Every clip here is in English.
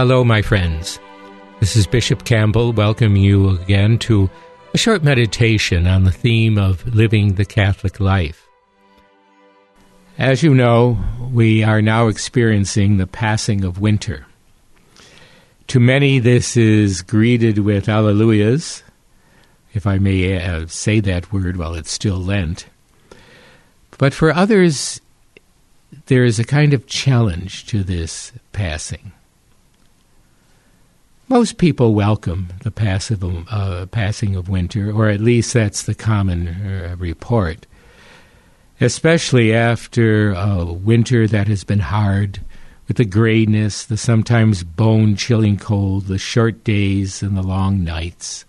Hello, my friends. This is Bishop Campbell. Welcome you again to a short meditation on the theme of living the Catholic life. As you know, we are now experiencing the passing of winter. To many, this is greeted with alleluias, if I may uh, say that word while it's still Lent. But for others, there is a kind of challenge to this passing. Most people welcome the passive, uh, passing of winter, or at least that's the common uh, report. Especially after a winter that has been hard, with the grayness, the sometimes bone chilling cold, the short days, and the long nights.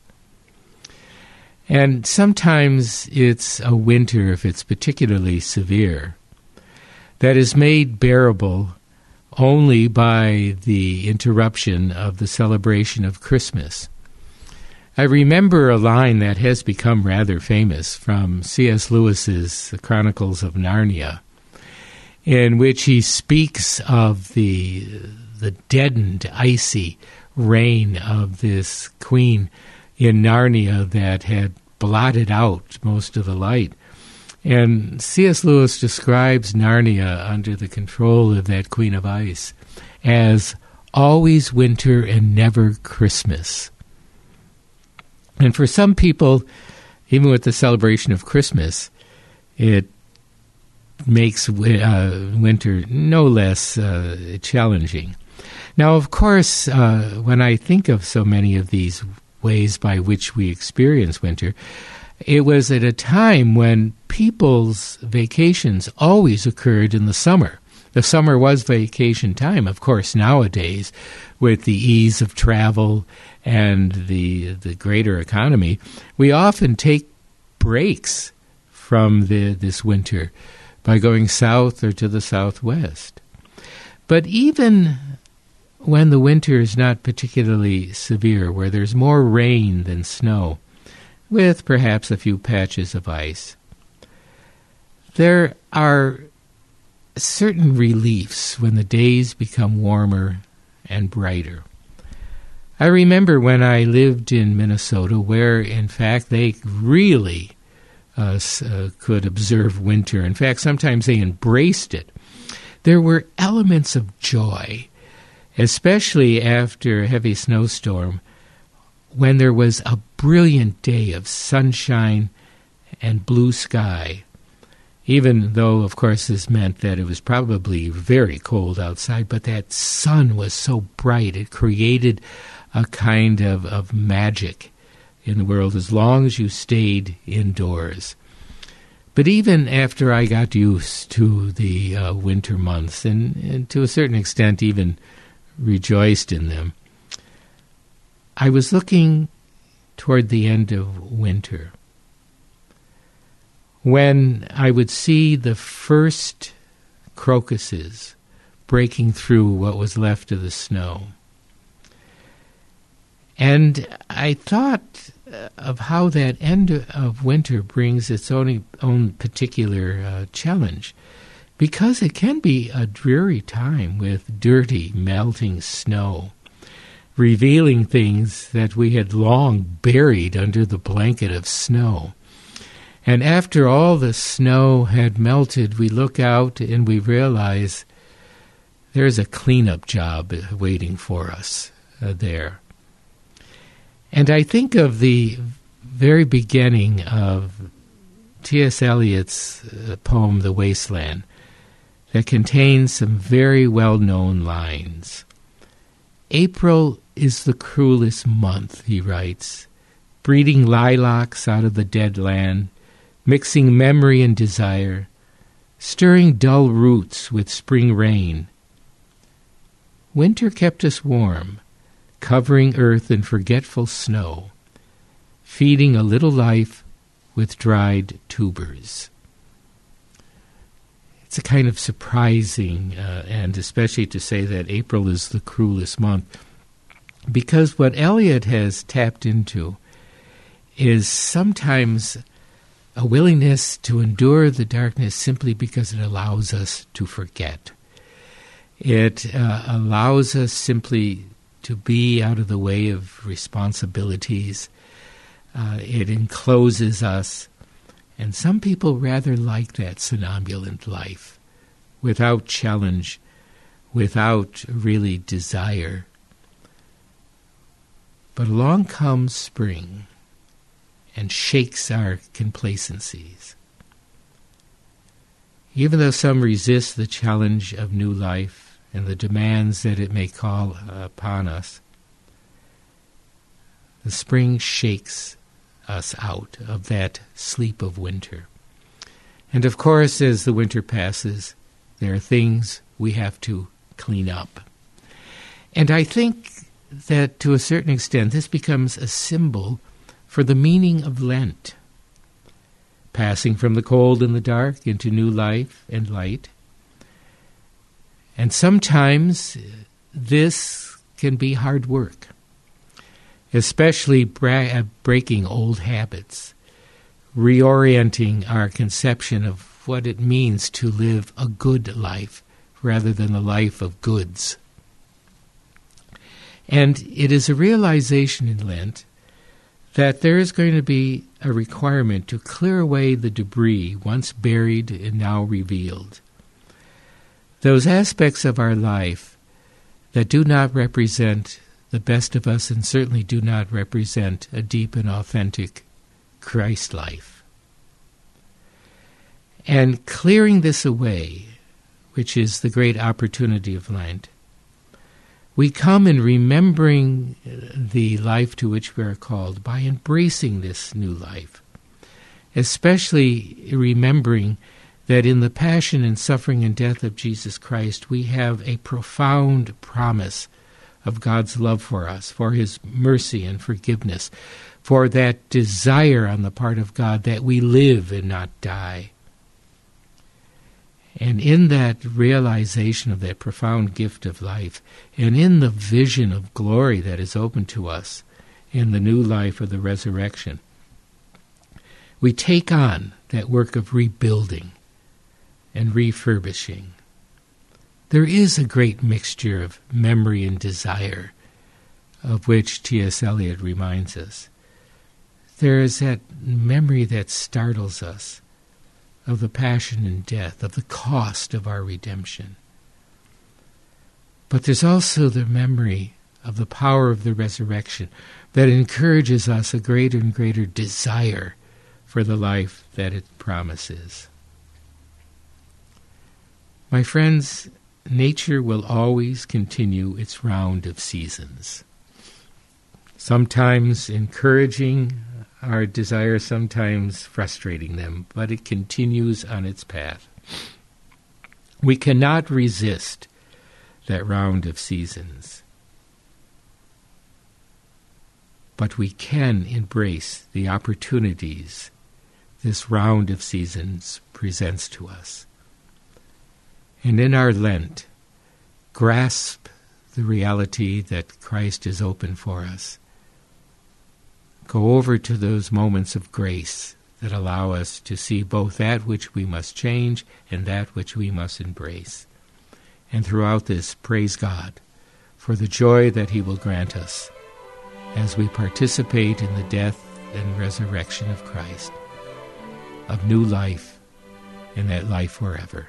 And sometimes it's a winter, if it's particularly severe, that is made bearable only by the interruption of the celebration of Christmas. I remember a line that has become rather famous from C.S. Lewis's The Chronicles of Narnia, in which he speaks of the the deadened, icy reign of this queen in Narnia that had blotted out most of the light. And C.S. Lewis describes Narnia under the control of that Queen of Ice as always winter and never Christmas. And for some people, even with the celebration of Christmas, it makes uh, winter no less uh, challenging. Now, of course, uh, when I think of so many of these ways by which we experience winter, it was at a time when people's vacations always occurred in the summer. The summer was vacation time, of course, nowadays, with the ease of travel and the, the greater economy. We often take breaks from the, this winter by going south or to the southwest. But even when the winter is not particularly severe, where there's more rain than snow, with perhaps a few patches of ice. There are certain reliefs when the days become warmer and brighter. I remember when I lived in Minnesota, where in fact they really uh, uh, could observe winter. In fact, sometimes they embraced it. There were elements of joy, especially after a heavy snowstorm, when there was a brilliant day of sunshine and blue sky, even though, of course, this meant that it was probably very cold outside, but that sun was so bright, it created a kind of, of magic in the world as long as you stayed indoors. But even after I got used to the uh, winter months, and, and to a certain extent even rejoiced in them, I was looking toward the end of winter when I would see the first crocuses breaking through what was left of the snow. And I thought uh, of how that end of winter brings its own, own particular uh, challenge. Because it can be a dreary time with dirty, melting snow revealing things that we had long buried under the blanket of snow. And after all the snow had melted, we look out and we realize there's a cleanup job waiting for us uh, there. And I think of the very beginning of T.S. Eliot's uh, poem, The Wasteland, that contains some very well known lines. April is the cruelest month, he writes, breeding lilacs out of the dead land, mixing memory and desire, stirring dull roots with spring rain. Winter kept us warm, covering earth in forgetful snow, feeding a little life with dried tubers. It's a kind of surprising, uh, and especially to say that April is the cruelest month because what Eliot has tapped into is sometimes a willingness to endure the darkness simply because it allows us to forget. It uh, allows us simply to be out of the way of responsibilities. Uh, it encloses us. And some people rather like that somnambulant life without challenge, without really desire. But along comes spring and shakes our complacencies. Even though some resist the challenge of new life and the demands that it may call upon us, the spring shakes us out of that sleep of winter. And of course, as the winter passes, there are things we have to clean up. And I think that to a certain extent, this becomes a symbol for the meaning of Lent passing from the cold and the dark into new life and light. And sometimes this can be hard work, especially bra- uh, breaking old habits, reorienting our conception of what it means to live a good life rather than a life of goods. And it is a realization in Lent that there is going to be a requirement to clear away the debris once buried and now revealed. Those aspects of our life that do not represent the best of us and certainly do not represent a deep and authentic Christ life. And clearing this away, which is the great opportunity of Lent, we come in remembering the life to which we are called by embracing this new life, especially remembering that in the passion and suffering and death of Jesus Christ, we have a profound promise of God's love for us, for His mercy and forgiveness, for that desire on the part of God that we live and not die. And in that realization of that profound gift of life, and in the vision of glory that is open to us in the new life of the resurrection, we take on that work of rebuilding and refurbishing. There is a great mixture of memory and desire, of which T.S. Eliot reminds us. There is that memory that startles us of the passion and death, of the cost of our redemption. But there's also the memory of the power of the resurrection that encourages us a greater and greater desire for the life that it promises. My friends, nature will always continue its round of seasons. Sometimes encouraging, our desire sometimes frustrating them, but it continues on its path. We cannot resist that round of seasons. But we can embrace the opportunities this round of seasons presents to us. And in our Lent, grasp the reality that Christ is open for us go over to those moments of grace that allow us to see both that which we must change and that which we must embrace. And throughout this, praise God for the joy that He will grant us as we participate in the death and resurrection of Christ, of new life, and that life forever.